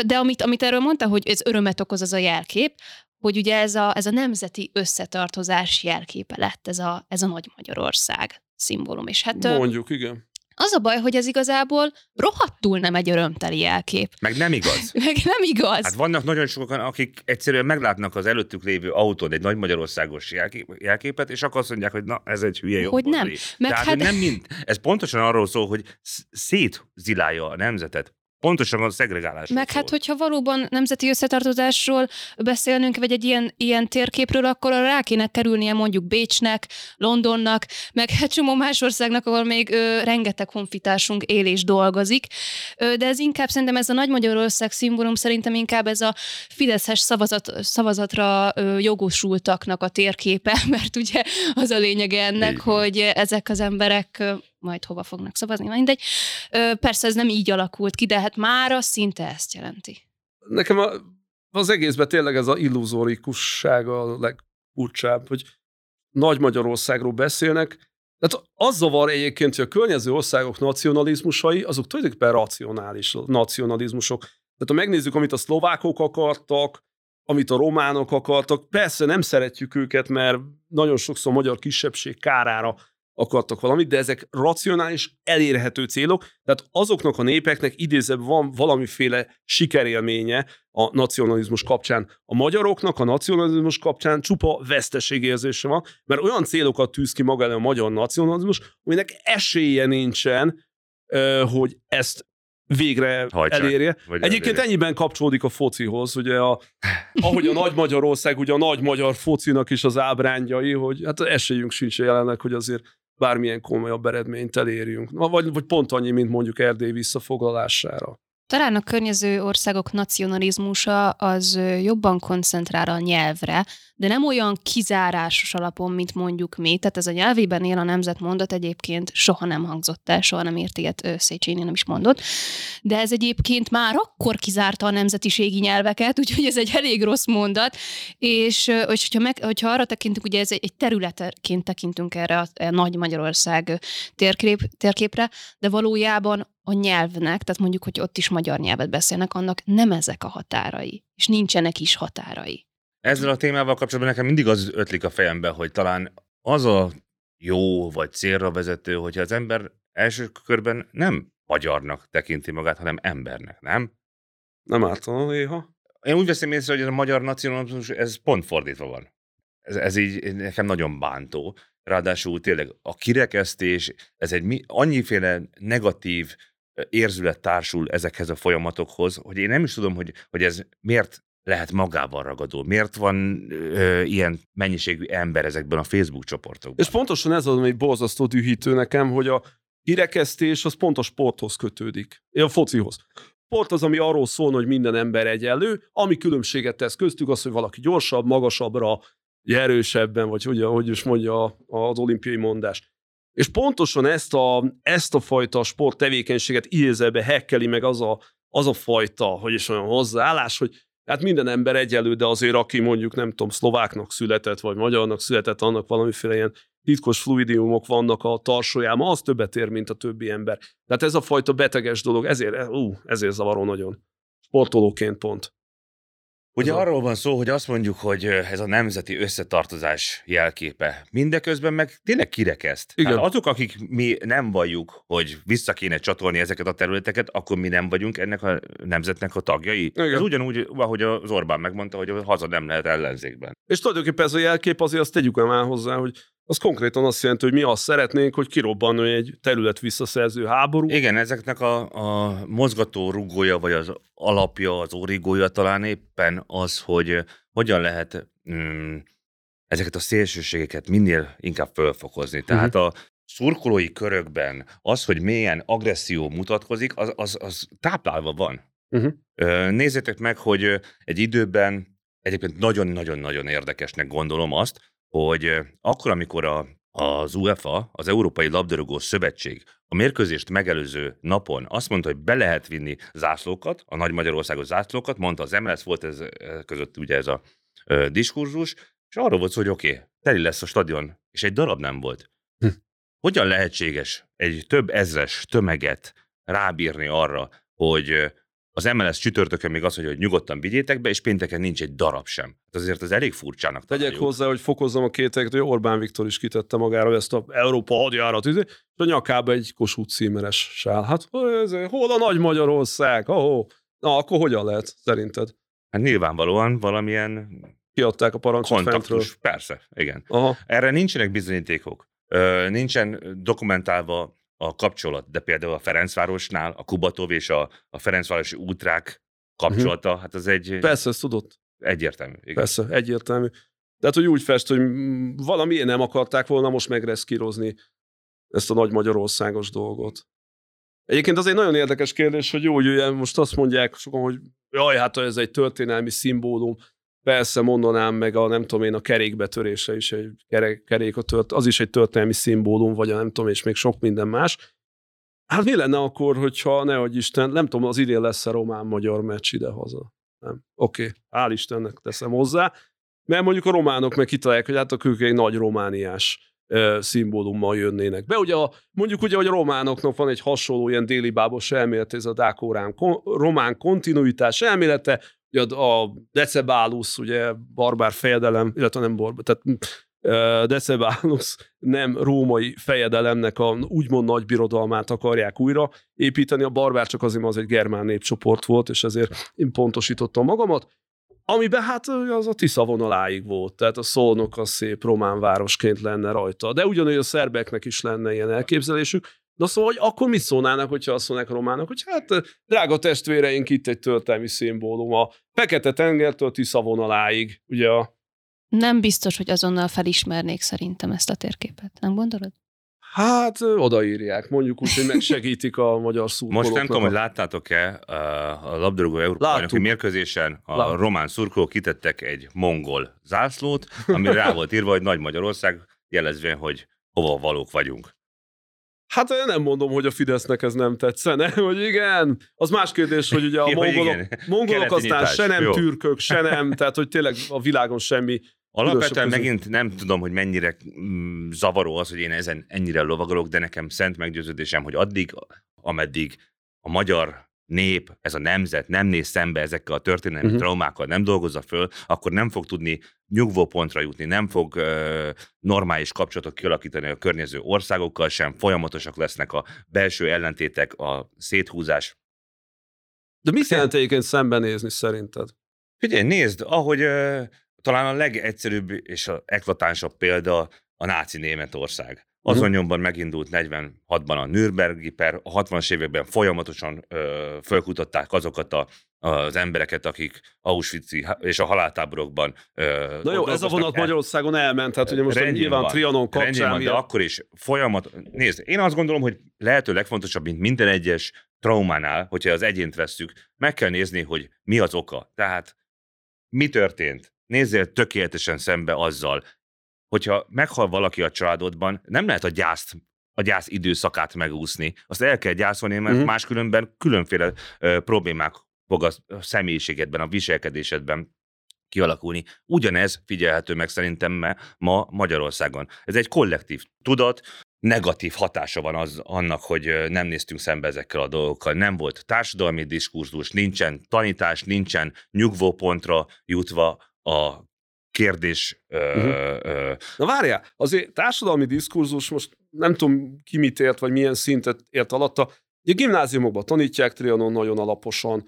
De amit, amit erről mondta, hogy ez örömet okoz az a jelkép, hogy ugye ez a, ez a nemzeti összetartozás jelképe lett, ez a, ez a Nagy Magyarország szimbólum. És hát Mondjuk, igen. az a baj, hogy ez igazából rohadtul nem egy örömteli jelkép. Meg nem igaz. [laughs] Meg nem igaz. Hát vannak nagyon sokan, akik egyszerűen meglátnak az előttük lévő autón egy nagy magyarországos jelkép- jelképet, és akkor azt mondják, hogy na, ez egy hülye Hogy nem. Meg Tehát, hát- hogy nem mind. Ez pontosan arról szól, hogy sz- szétzilálja a nemzetet. Pontosan a szegregálás. Meg hát, hogyha valóban nemzeti összetartozásról beszélnünk, vagy egy ilyen, ilyen térképről, akkor rá kéne kerülnie mondjuk Bécsnek, Londonnak, meg egy csomó más országnak, ahol még ö, rengeteg honfitársunk él és dolgozik. Ö, de ez inkább szerintem ez a Nagy Magyarország szimbólum, szerintem inkább ez a Fideszes szavazat, szavazatra ö, jogosultaknak a térképe, [laughs] mert ugye az a lényege ennek, van. hogy ezek az emberek majd hova fognak szavazni, mindegy. Ö, Persze ez nem így alakult ki, de hát mára szinte ezt jelenti. Nekem a, az egészben tényleg ez a illuzórikussága a legfurcsább, hogy Nagy Magyarországról beszélnek, tehát az zavar egyébként, hogy a környező országok nacionalizmusai, azok tulajdonképpen racionális nacionalizmusok. Tehát ha megnézzük, amit a szlovákok akartak, amit a románok akartak, persze nem szeretjük őket, mert nagyon sokszor a magyar kisebbség kárára akartak valamit, de ezek racionális, elérhető célok, tehát azoknak a népeknek idézebb van valamiféle sikerélménye a nacionalizmus kapcsán. A magyaroknak a nacionalizmus kapcsán csupa veszteségérzése van, mert olyan célokat tűz ki maga elő a magyar nacionalizmus, aminek esélye nincsen, hogy ezt végre Hajtsák. elérje. Egyébként elérje. ennyiben kapcsolódik a focihoz, ugye a, ahogy a Nagy Magyarország, ugye a nagy magyar focinak is az ábrándjai, hogy hát esélyünk sincs jelenleg, hogy azért bármilyen komolyabb eredményt elérjünk. Vagy, vagy pont annyi, mint mondjuk Erdély visszafoglalására. Talán a környező országok nacionalizmusa az jobban koncentrál a nyelvre, de nem olyan kizárásos alapon, mint mondjuk mi. Tehát ez a nyelvében él a nemzet mondat egyébként soha nem hangzott el, soha nem ért ilyet Széchenyi nem is mondott. De ez egyébként már akkor kizárta a nemzetiségi nyelveket, úgyhogy ez egy elég rossz mondat, és, és hogyha, meg, hogyha arra tekintünk, ugye ez egy, egy területként tekintünk erre a, a Nagy Magyarország térkép, térképre, de valójában a nyelvnek, tehát mondjuk, hogy ott is magyar nyelvet beszélnek, annak nem ezek a határai, és nincsenek is határai. Ezzel a témával kapcsolatban nekem mindig az ötlik a fejembe, hogy talán az a jó vagy célra vezető, hogyha az ember első körben nem magyarnak tekinti magát, hanem embernek, nem? Nem ártana néha. Én úgy veszem észre, hogy ez a magyar nacionalizmus, ez pont fordítva van. Ez, ez így nekem nagyon bántó. Ráadásul tényleg a kirekesztés, ez egy mi, annyiféle negatív érzület társul ezekhez a folyamatokhoz, hogy én nem is tudom, hogy, hogy ez miért lehet magával ragadó. Miért van ö, ilyen mennyiségű ember ezekben a Facebook csoportokban? És pontosan ez az, ami borzasztó dühítő nekem, hogy a kirekesztés az pont a sporthoz kötődik. A focihoz. Sport az, ami arról szól, hogy minden ember egyenlő, ami különbséget tesz köztük, az, hogy valaki gyorsabb, magasabbra, erősebben, vagy hogy, hogy is mondja az olimpiai mondás. És pontosan ezt a, ezt a fajta sporttevékenységet idézelbe hekkeli meg az a, az a fajta, hogy is olyan hozzáállás, hogy hát minden ember egyenlő, de azért aki mondjuk nem tudom, szlováknak született, vagy magyarnak született, annak valamiféle ilyen titkos fluidiumok vannak a tarsójában, az többet ér, mint a többi ember. Tehát ez a fajta beteges dolog, ezért, ú, ezért zavaró nagyon. Sportolóként pont. Ugye Ez a- arról van szó, hogy azt mondjuk, hogy ez a nemzeti összetartozás jelképe. Mindeközben meg tényleg kirekeszt. Igen. Tehát azok, akik mi nem valljuk, hogy vissza kéne csatolni ezeket a területeket, akkor mi nem vagyunk ennek a nemzetnek a tagjai. Igen. Ez ugyanúgy, ahogy az Orbán megmondta, hogy a haza nem lehet ellenzékben. És tulajdonképpen ez a jelkép azért azt tegyük el már hozzá, hogy az konkrétan azt jelenti, hogy mi azt szeretnénk, hogy kirobban egy terület visszaszerző háború. Igen, ezeknek a, a mozgató rugója, vagy az alapja, az origója talán éppen az, hogy ö, hogyan lehet mm, ezeket a szélsőségeket minél inkább fölfokozni. Tehát a szurkolói körökben az, hogy milyen agresszió mutatkozik, az, az, az táplálva van. Uh-huh. Nézzétek meg, hogy ö, egy időben egyébként nagyon-nagyon-nagyon érdekesnek gondolom azt, hogy akkor, amikor a, az UEFA, az Európai Labdarúgó Szövetség a mérkőzést megelőző napon azt mondta, hogy be lehet vinni zászlókat, a Nagy Magyarországos zászlókat, mondta az MLS, volt ez között ugye ez a ö, diskurzus, és arról volt szó, hogy oké, okay, teli lesz a stadion, és egy darab nem volt. Hm. Hogyan lehetséges egy több ezres tömeget rábírni arra, hogy az MLS csütörtökön még azt mondja, hogy nyugodtan vigyétek be, és pénteken nincs egy darab sem. Hát azért ez elég furcsának Tegyek találjuk. hozzá, hogy fokozzam a kételyeket, hogy Orbán Viktor is kitette magára ezt a Európa hadjárat, és a nyakába egy Kossuth címeres sál. Hát ez, hol a nagy Magyarország? Oh, Na, akkor hogyan lehet, szerinted? Hát nyilvánvalóan valamilyen Kiadták a parancsot fentről. kontaktus. Persze, igen. Aha. Erre nincsenek bizonyítékok. Nincsen dokumentálva a kapcsolat, de például a Ferencvárosnál a Kubatov és a, a Ferencvárosi útrák kapcsolata, hát az egy Persze, ezt tudott. egyértelmű. Igen. Persze, egyértelmű. Tehát, hogy úgy fest, hogy valamiért nem akarták volna most megreszkírozni ezt a nagy Magyarországos dolgot. Egyébként az egy nagyon érdekes kérdés, hogy jó, hogy ugye most azt mondják sokan, hogy jaj, hát ez egy történelmi szimbólum. Persze mondanám meg a nem tudom én, a kerékbetörése is egy kerék, kerék a tört, az is egy történelmi szimbólum, vagy a nem tudom, és még sok minden más. Hát mi lenne akkor, hogyha, nehogy Isten, nem tudom, az idén lesz a román-magyar meccs ide-haza. Nem. Oké, okay. hál' Istennek teszem hozzá. Mert mondjuk a románok meg kitalálják, hogy hát a ők egy nagy romániás ö, szimbólummal jönnének be. Ugye a, mondjuk ugye, hogy a románoknak van egy hasonló ilyen déli bábos elmélet, ez a dákórán kon, román kontinuitás elmélete, ugye a, a Decebálus, ugye barbár fejedelem, illetve nem barbár, tehát ö, Decebálus nem római fejedelemnek a úgymond nagy birodalmát akarják újra építeni, a barbár csak azért, az egy germán népcsoport volt, és ezért én pontosítottam magamat. Amiben hát az a Tisza vonaláig volt, tehát a Szolnok az szép román városként lenne rajta. De ugyanúgy a szerbeknek is lenne ilyen elképzelésük. Na szóval, hogy akkor mit szólnának, hogyha azt mondják a románok, hogy hát drága testvéreink, itt egy történelmi szimbólum a Fekete-tengertől Tisza vonaláig, ugye a Nem biztos, hogy azonnal felismernék szerintem ezt a térképet. Nem gondolod? Hát odaírják, mondjuk úgy, hogy megsegítik a magyar [laughs] szurkolóknak. Most nem tudom, hogy láttátok-e a labdarúgó Európa Láttuk. bajnoki mérkőzésen a Láttuk. román szurkolók kitettek egy mongol zászlót, ami rá volt írva, hogy Nagy Magyarország, jelezvén, hogy hova valók vagyunk. Hát én nem mondom, hogy a Fidesznek ez nem tetszene, [laughs] hogy igen. Az más kérdés, hogy ugye a [laughs] Jó, mongolok, igen. mongolok aztán se nem Jó. türkök, se [laughs] nem, tehát hogy tényleg a világon semmi. Alapvetően megint nem tudom, hogy mennyire mm, zavaró az, hogy én ezen ennyire lovagolok, de nekem szent meggyőződésem, hogy addig, ameddig a magyar nép, ez a nemzet nem néz szembe ezekkel a történelmi uh-huh. traumákkal, nem dolgozza föl, akkor nem fog tudni nyugvó pontra jutni, nem fog ö, normális kapcsolatot kialakítani a környező országokkal sem, folyamatosak lesznek a belső ellentétek, a széthúzás. De mit jelent egyébként szembenézni szerinted? Figyelj, nézd, ahogy ö, talán a legegyszerűbb és a eklatánsabb példa a náci Németország. Azon Mhm. nyomban megindult 46-ban a Nürnbergi per, a 60-as években folyamatosan ö, fölkutatták azokat a, az embereket, akik Auschwitz és a haláltáborokban ö, Na jó, ez a vonat Magyarországon elment, tehát ugye most Rendjén nyilván van. Trianon kapcsán van, de akkor is folyamat... Nézd, én azt gondolom, hogy lehető legfontosabb, mint minden egyes traumánál, hogyha az egyént vesszük, meg kell nézni, hogy mi az oka. Tehát mi történt? Nézzél tökéletesen szembe azzal, hogyha meghal valaki a családodban, nem lehet a gyászt a gyász időszakát megúszni. Azt el kell gyászolni, mert uh-huh. máskülönben különféle ö, problémák fog a személyiségedben, a viselkedésedben kialakulni. Ugyanez figyelhető meg szerintem ma- ma Magyarországon. Ez egy kollektív tudat, negatív hatása van az, annak, hogy nem néztünk szembe ezekkel a dolgokkal. Nem volt társadalmi diskurzus, nincsen tanítás, nincsen nyugvópontra jutva a kérdés. Mhm. ö, Na várjál, azért társadalmi diskurzus, most nem tudom ki mit ért, vagy milyen szintet ért alatta. Ugye gimnáziumokban tanítják Trianon nagyon alaposan,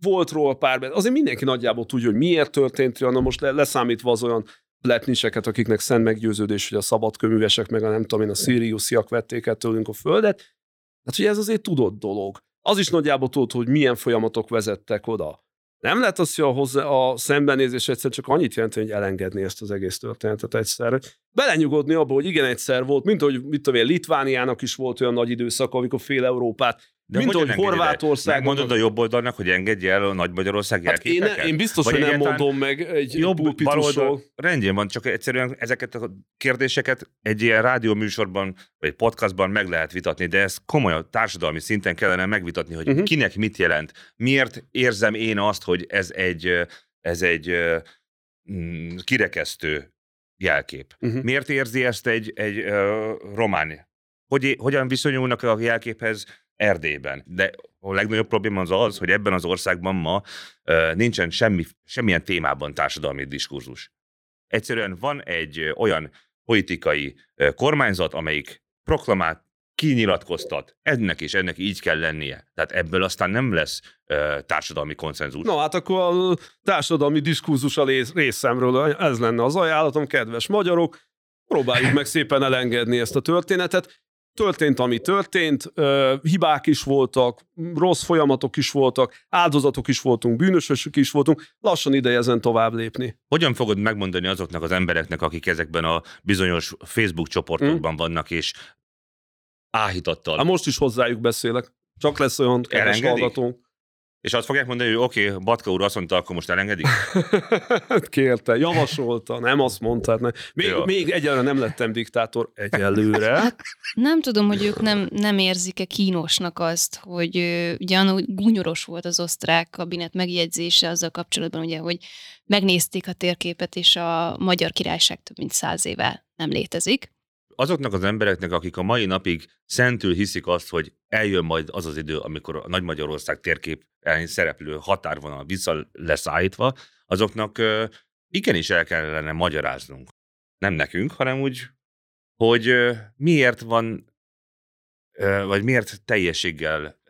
volt róla pár, azért mindenki nagyjából tudja, hogy miért történt Trianon, most le, leszámítva az olyan letniseket, akiknek szent meggyőződés, hogy a szabadköművesek, meg a nem tudom én, a szíriusziak vették el tőlünk a földet. Hát ugye ez azért tudott dolog. Az is nagyjából tudod, hogy milyen folyamatok vezettek oda. Nem lehet az, hogy a, hozzá, a szembenézés egyszer csak annyit jelent, hogy elengedni ezt az egész történetet egyszer. Belenyugodni abba, hogy igen, egyszer volt, mint hogy mit tudom én, Litvániának is volt olyan nagy időszak, amikor fél Európát de mint hogy Horvátország. Megmondod a jobb oldalnak, hogy engedje el a Nagy Magyarország hát én, én biztos, Vagy hogy nem mondom meg egy jobb baloldal. Rendjén van, csak egyszerűen ezeket a kérdéseket egy ilyen rádióműsorban, vagy podcastban meg lehet vitatni, de ezt komolyan társadalmi szinten kellene megvitatni, hogy uh-huh. kinek mit jelent. Miért érzem én azt, hogy ez egy, ez egy mm, kirekesztő jelkép. Uh-huh. Miért érzi ezt egy, egy uh, román? Hogy, hogyan viszonyulnak a jelképhez Erdélyben. De a legnagyobb probléma az az, hogy ebben az országban ma nincsen semmi, semmilyen témában társadalmi diskurzus. Egyszerűen van egy olyan politikai kormányzat, amelyik proklamált, kinyilatkoztat, ennek és ennek így kell lennie. Tehát ebből aztán nem lesz uh, társadalmi konszenzus. No, hát akkor a társadalmi diskurzus a részemről ez lenne az ajánlatom, kedves magyarok, próbáljuk meg szépen elengedni ezt a történetet, történt, ami történt, hibák is voltak, rossz folyamatok is voltak, áldozatok is voltunk, bűnösök is voltunk, lassan ideje ezen tovább lépni. Hogyan fogod megmondani azoknak az embereknek, akik ezekben a bizonyos Facebook csoportokban hmm. vannak, és áhítattal? Hát most is hozzájuk beszélek. Csak lesz olyan kedves hallgatónk. És azt fogják mondani, hogy oké, okay, Batka úr azt mondta, akkor most elengedik? [laughs] Kérte, javasolta, nem azt mondta. Nem. Még, még egyelőre nem lettem diktátor egyelőre. Hát, [laughs] nem tudom, hogy ők nem, nem érzik-e kínosnak azt, hogy ugye gúnyoros volt az osztrák kabinet megjegyzése azzal kapcsolatban, ugye, hogy megnézték a térképet, és a magyar királyság több mint száz éve nem létezik azoknak az embereknek, akik a mai napig szentül hiszik azt, hogy eljön majd az az idő, amikor a Nagy Magyarország térkép szereplő határvonal vissza lesz állítva, azoknak igenis el kellene magyaráznunk. Nem nekünk, hanem úgy, hogy miért van, vagy miért teljességgel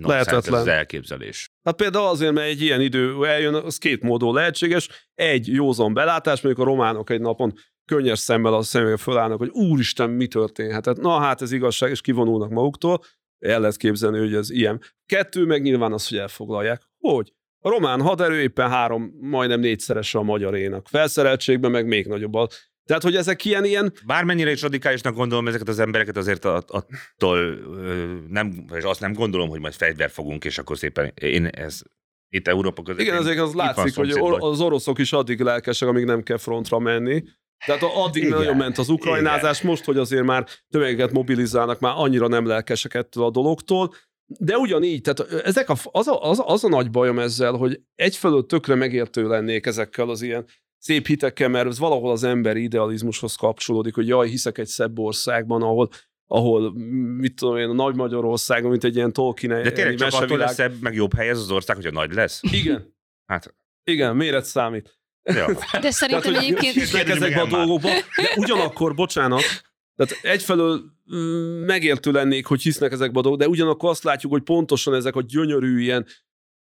lehetetlen az elképzelés. Hát például azért, mert egy ilyen idő eljön, az két módon lehetséges. Egy józan belátás, mondjuk a románok egy napon könnyes szemmel a személyre fölállnak, hogy úristen, mi történhetett. Na hát ez igazság, és kivonulnak maguktól. El lehet képzelni, hogy ez ilyen. Kettő, meg nyilván az, hogy elfoglalják. Hogy? A román haderő éppen három, majdnem négyszeres a magyarénak. Felszereltségben meg még nagyobb. Tehát, hogy ezek ilyen, ilyen... Bármennyire is radikálisnak gondolom ezeket az embereket, azért attól nem, és azt nem gondolom, hogy majd fegyver fogunk, és akkor szépen én ez itt Európa között. Igen, azért az látszik, hogy az oroszok is addig lelkesek, amíg nem kell frontra menni. Tehát addig Igen. nagyon ment az ukrajnázás, Igen. most, hogy azért már tömegeket mobilizálnak, már annyira nem lelkesek ettől a dologtól, de ugyanígy, tehát ezek a, az, a, az, az a nagy bajom ezzel, hogy egyfelől tökre megértő lennék ezekkel az ilyen szép hitekkel, mert ez valahol az emberi idealizmushoz kapcsolódik, hogy jaj, hiszek egy szebb országban, ahol ahol, mit tudom én, a Nagy Magyarországon, mint egy ilyen Tolkien De tényleg csak attól lesz szebb, meg jobb hely ez az ország, hogyha nagy lesz? Igen. Hát. Igen, méret számít. Ja. De szerintem Tehát, egyébként... Hisznek ezekbe a dolgokba, de ugyanakkor, bocsánat, tehát egyfelől mm, megértő lennék, hogy hisznek ezekbe a dolgokba, de ugyanakkor azt látjuk, hogy pontosan ezek a gyönyörű ilyen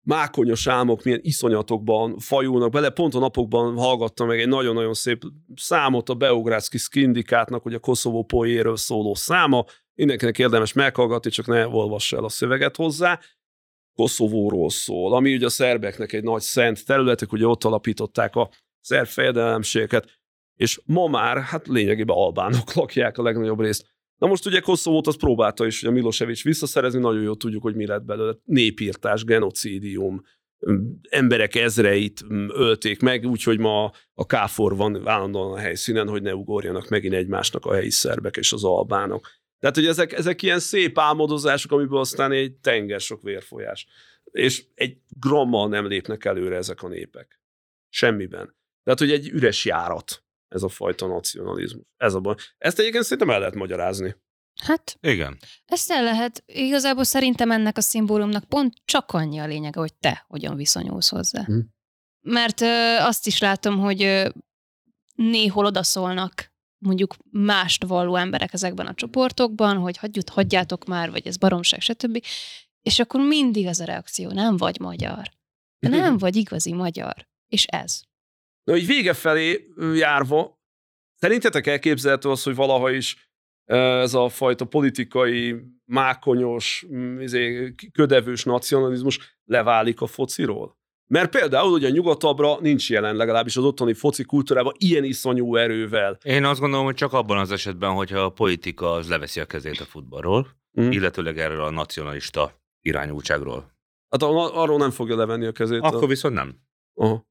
mákonyos álmok milyen iszonyatokban fajulnak bele. Pont a napokban hallgattam meg egy nagyon-nagyon szép számot a Beográdszki Skindikátnak, hogy a Koszovó poéről szóló száma. Mindenkinek érdemes meghallgatni, csak ne olvassa el a szöveget hozzá. Koszovóról szól, ami ugye a szerbeknek egy nagy szent területek, ugye ott alapították a szerb fejedelemségeket, és ma már, hát lényegében albánok [laughs] lakják a legnagyobb részt. Na most ugye Koszovót azt próbálta is, a Milosevic visszaszerezni, nagyon jól tudjuk, hogy mi lett belőle. Népírtás, genocidium, emberek ezreit ölték meg, úgyhogy ma a káfor van állandóan a helyszínen, hogy ne ugorjanak megint egymásnak a helyi szerbek és az albánok. Tehát, hogy ezek, ezek ilyen szép álmodozások, amiből aztán egy tenger sok vérfolyás. És egy grammal nem lépnek előre ezek a népek. Semmiben. Tehát, hogy egy üres járat ez a fajta nacionalizmus. Ez a baj. Ezt egyébként szerintem el lehet magyarázni. Hát, igen. Ezt el lehet. Igazából szerintem ennek a szimbólumnak pont csak annyi a lényege, hogy te hogyan viszonyulsz hozzá. Hm. Mert ö, azt is látom, hogy ö, néhol odaszólnak mondjuk mást valló emberek ezekben a csoportokban, hogy hagyjuk, hagyjátok már, vagy ez baromság, stb. És akkor mindig az a reakció, nem vagy magyar. Nem vagy igazi magyar. És ez. Na, így vége felé járva, szerintetek elképzelhető az, hogy valaha is ez a fajta politikai, mákonyos, izé, ködevős nacionalizmus leválik a fociról? Mert például ugye nyugatabbra nincs jelen, legalábbis az otthoni foci kultúrában ilyen iszonyú erővel. Én azt gondolom, hogy csak abban az esetben, hogyha a politika az leveszi a kezét a futballról, Mm. illetőleg erről a nacionalista irányultságról. Hát a- arról nem fogja levenni a kezét. a- Akkor viszont nem. Aha.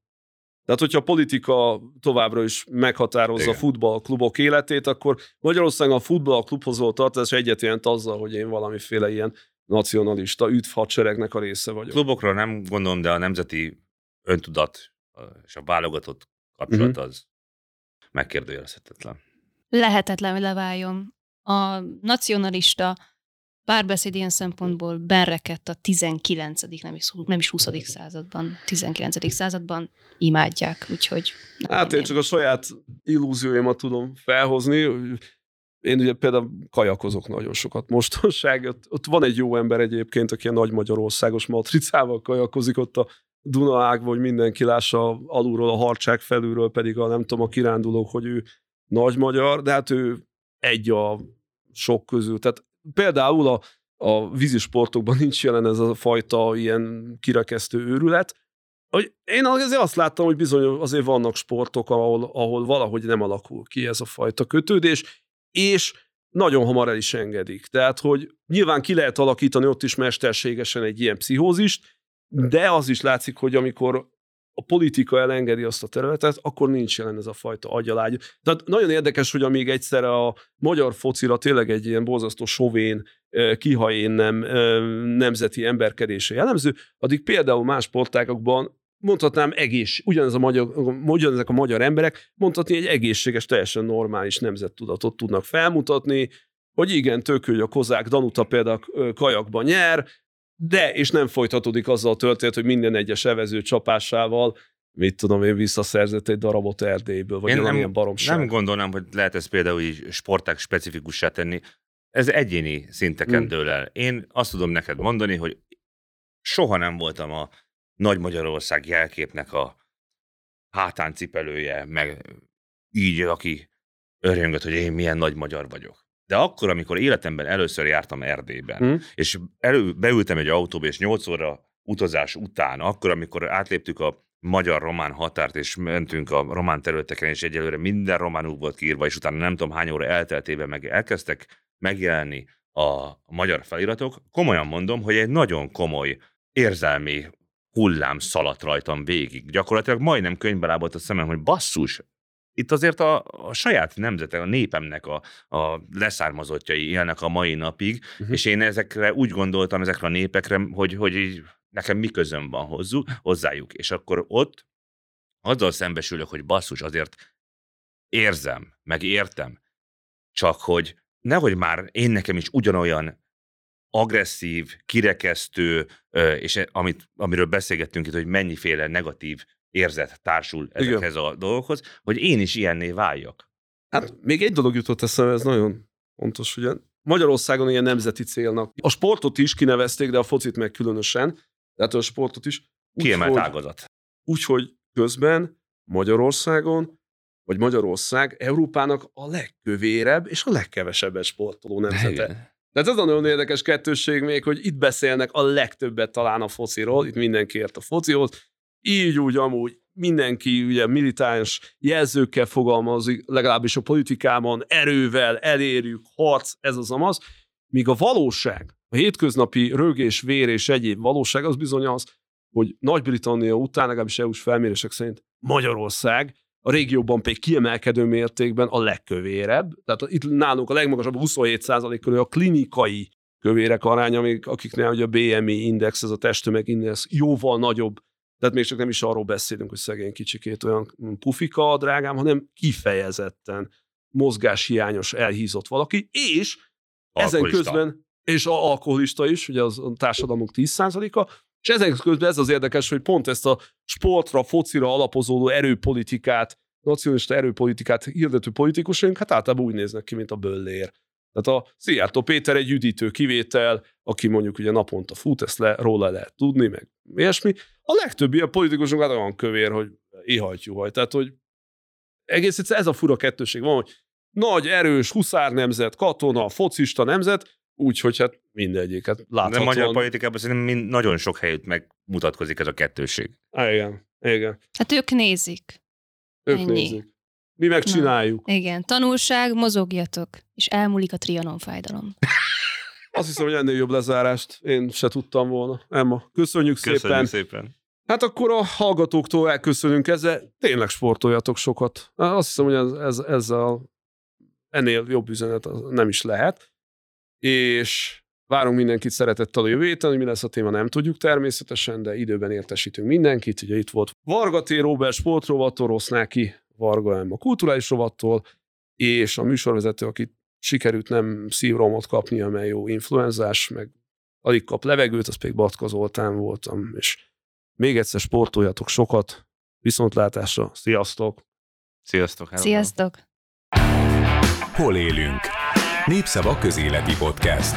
Tehát, hogyha a politika továbbra is meghatározza Igen. a futballklubok életét, akkor Magyarországon a futballklubhoz való tartozás egyet jelent azzal, hogy én valamiféle ilyen nacionalista üdv hadseregnek a része vagyok. Klubokra nem gondolom, de a nemzeti öntudat és a válogatott kapcsolat Mhm. az megkérdőjelezhetetlen. Lehetetlen, hogy leváljon. A nacionalista párbeszéd ilyen szempontból berekedt a 19. nem is, nem is 20. században, 19. században imádják, úgyhogy... Hát én tudom csak a saját illúzióimat tudom felhozni. Én ugye például kajakozok nagyon sokat mostanság. Ott, ott van egy jó ember egyébként, aki a nagy Magyarországos matricával kajakozik ott a Duna ágban, hogy mindenki lássa alulról a harcsák felülről, pedig a nem tudom, a kirándulók, hogy ő nagy magyar, de hát ő egy a sok közül. Tehát például a, a vízisportokban nincs jelen ez a fajta ilyen kirekesztő őrület, hogy én azért azt láttam, hogy bizony azért vannak sportok, ahol, ahol valahogy nem alakul ki ez a fajta kötődés, és nagyon hamar el is engedik. Tehát, hogy nyilván ki lehet alakítani ott is mesterségesen egy ilyen pszichózist, de az is látszik, hogy amikor a politika elengedi azt a területet, akkor nincs jelen ez a fajta agyalágy. Tehát nagyon érdekes, hogy amíg egyszerre a magyar focira tényleg egy ilyen borzasztó sovén, kihajén nem, nemzeti emberkedése jellemző, addig például más sportágokban mondhatnám egész, ugyanez a magyar, ugyanezek a magyar emberek mondhatni egy egészséges, teljesen normális nemzettudatot tudnak felmutatni, hogy igen, tök, hogy a kozák Danuta például kajakban nyer, de, és nem folytatódik azzal a történet, hogy minden egyes evező csapásával, mit tudom én, visszaszerzett egy darabot Erdélyből, vagy Én nem, baromság. nem gondolnám, hogy lehet ezt például így sporták specifikussá tenni. Ez egyéni szinteken Mm. dől el. Én azt tudom neked mondani, hogy soha nem voltam a Nagy Magyarország jelképnek a hátán cipelője, meg így, aki örjöngött, hogy én milyen nagy magyar vagyok. De akkor, amikor életemben először jártam Erdélyben, Hm? és elő, beültem egy autóba, és 8 óra utazás után, akkor, amikor átléptük a magyar-román határt, és mentünk a román területeken, és egyelőre minden románul volt kiírva, és utána nem tudom hány óra elteltében meg elkezdtek megjelenni a magyar feliratok, komolyan mondom, hogy egy nagyon komoly érzelmi hullám szaladt rajtam végig. Gyakorlatilag majdnem könyvbe lábolt a szemem, hogy basszus, itt azért a, a saját nemzetek, a népemnek a, a leszármazottjai élnek a mai napig, uh-huh. és én ezekre úgy gondoltam, ezekre a népekre, hogy, hogy így nekem mi közöm van hozzú, hozzájuk. És akkor ott azzal szembesülök, hogy basszus, azért érzem, meg értem, csak hogy nehogy már én nekem is ugyanolyan agresszív, kirekesztő, és amit, amiről beszélgettünk itt, hogy mennyiféle negatív érzet társul ezekhez a dolgokhoz, hogy én is ilyenné váljak. Hát még egy dolog jutott eszembe, ez nagyon fontos, ugye Magyarországon ilyen nemzeti célnak. A sportot is kinevezték, de a focit meg különösen, tehát a sportot is. Kiemelt hogy- ágazat. Úgyhogy közben Magyarországon, vagy Magyarország Európának a legkövérebb és a legkevesebbet sportoló nemzete. Tehát ez a nagyon érdekes kettősség még, hogy itt beszélnek a legtöbbet talán a fociról, itt mindenki ért a focihoz, így úgy amúgy mindenki ugye militáns jelzőkkel fogalmazik, legalábbis a politikában, erővel, elérjük, harc, ez az amaz, míg a valóság, a hétköznapi rögés, vér és egyéb valóság az bizony az, hogy Nagy-Britannia után, legalábbis EU-s felmérések szerint Magyarország a régióban pedig kiemelkedő mértékben a legkövérebb, tehát itt nálunk a legmagasabb 27% körül a klinikai kövérek aránya, még akiknél ugye a BMI index, ez a testtömeg index jóval nagyobb, tehát még csak nem is arról beszélünk, hogy szegény kicsikét olyan pufika, drágám, hanem kifejezetten mozgáshiányos, elhízott valaki, és ezen Alkoholista. közben, és a alkoholista is, ugye az a társadalmunk 10%-a, és ezen közben ez az érdekes, hogy pont ezt a sportra, focira alapozódó erőpolitikát, nacionalista erőpolitikát hirdető politikusaink, hát általában úgy néznek ki, mint a böllér. Tehát a Szijjártó Péter egy üdítő kivétel, aki mondjuk ugye naponta fut, ezt le, róla lehet tudni, meg ilyesmi. A legtöbb ilyen politikusunk hát olyan kövér, hogy ihajtjú Tehát, hogy egész egyszer ez a fura kettőség van, hogy nagy, erős, huszár nemzet, katona, focista nemzet, Úgyhogy hát mindegyiket De láthatóan. magyar politikában szerintem mind, nagyon sok helyütt megmutatkozik ez a kettőség. Igen, igen. Hát ők nézik. Ők Ennyi. nézik. Mi megcsináljuk. Igen, tanulság, mozogjatok, és elmúlik a trianon fájdalom. [laughs] Azt hiszem, hogy ennél jobb lezárást én se tudtam volna. Emma, köszönjük, Köszönjük szépen. szépen. Hát akkor a hallgatóktól elköszönünk ezzel. Tényleg sportoljatok sokat. Azt hiszem, hogy ez, ez, ezzel ennél jobb üzenet nem is lehet. És várunk mindenkit szeretettel a jövő héten, hogy mi lesz a téma, nem tudjuk természetesen, de időben értesítünk mindenkit. Ugye itt volt Varga T. Robert sportrovattól, Rossznáki Varga Emma kulturális rovattól, és a műsorvezető, akit sikerült nem szívromot kapni, amely jó influenzás, meg alig kap levegőt, az pedig Batka Zoltán voltam, és még egyszer sportoljatok sokat, viszontlátásra, sziasztok! Sziasztok. hello. Sziasztok! Hol élünk? Népszava közéleti podcast.